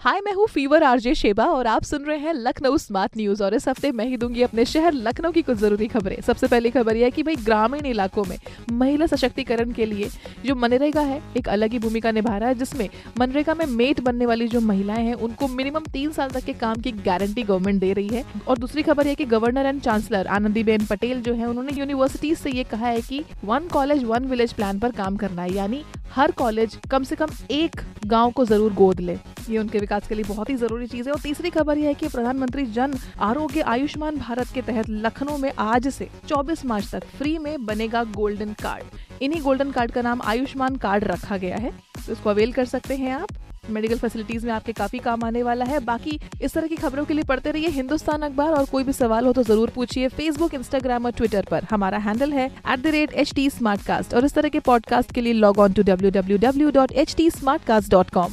हाय मैं हूँ fever RJ Sheba और आप सुन रहे हैं लखनऊ स्मार्ट न्यूज़ और इस हफ़्ते मैं ही दूँगी अपने शहर लखनऊ की कुछ ज़रूरी खबरें। सबसे पहली खबर यह है कि भाई ग्रामीण इलाकों में महिला सशक्तिकरण के लिए जो मनरेगा है, एक अलग ही भूमिका निभा रहा है, जिसमें मनरेगा में मेट बनने वाली जो महिलाएँ हैं, उनको मिनिमम तीन साल तक के काम की गारंटी गवर्नमेंट दे रही है। और दूसरी खबर यह की governor and chancellor Anandiben Patel जो है, उन्होंने यूनिवर्सिटीज से ये कहा है की one college one village plan पर काम करना है, यानी हर कॉलेज कम से कम एक गाँव को ज़रूर गोद ले। ये उनके विकास के लिए बहुत ही ज़रूरी चीज़ है। और तीसरी खबर यह है कि प्रधानमंत्री जन आरोग्य आयुष्मान भारत के तहत लखनऊ में आज से 24 मार्च तक फ्री में बनेगा गोल्डन कार्ड। इन्हीं गोल्डन कार्ड का नाम आयुष्मान कार्ड रखा गया है। तो इसको अवेल कर सकते हैं आप। मेडिकल फैसिलिटीज़ में आपके काफ़ी काम आने वाला है। बाकी इस तरह की खबरों के लिए पढ़ते रहिए हिंदुस्तान अखबार। और कोई भी सवाल हो तो ज़रूर पूछिए फेसबुक इंस्टाग्राम और ट्विटर पर। हमारा हैंडल है एट और इस तरह के पॉडकास्ट के लिए log on to W W W dot H T smart cast dot com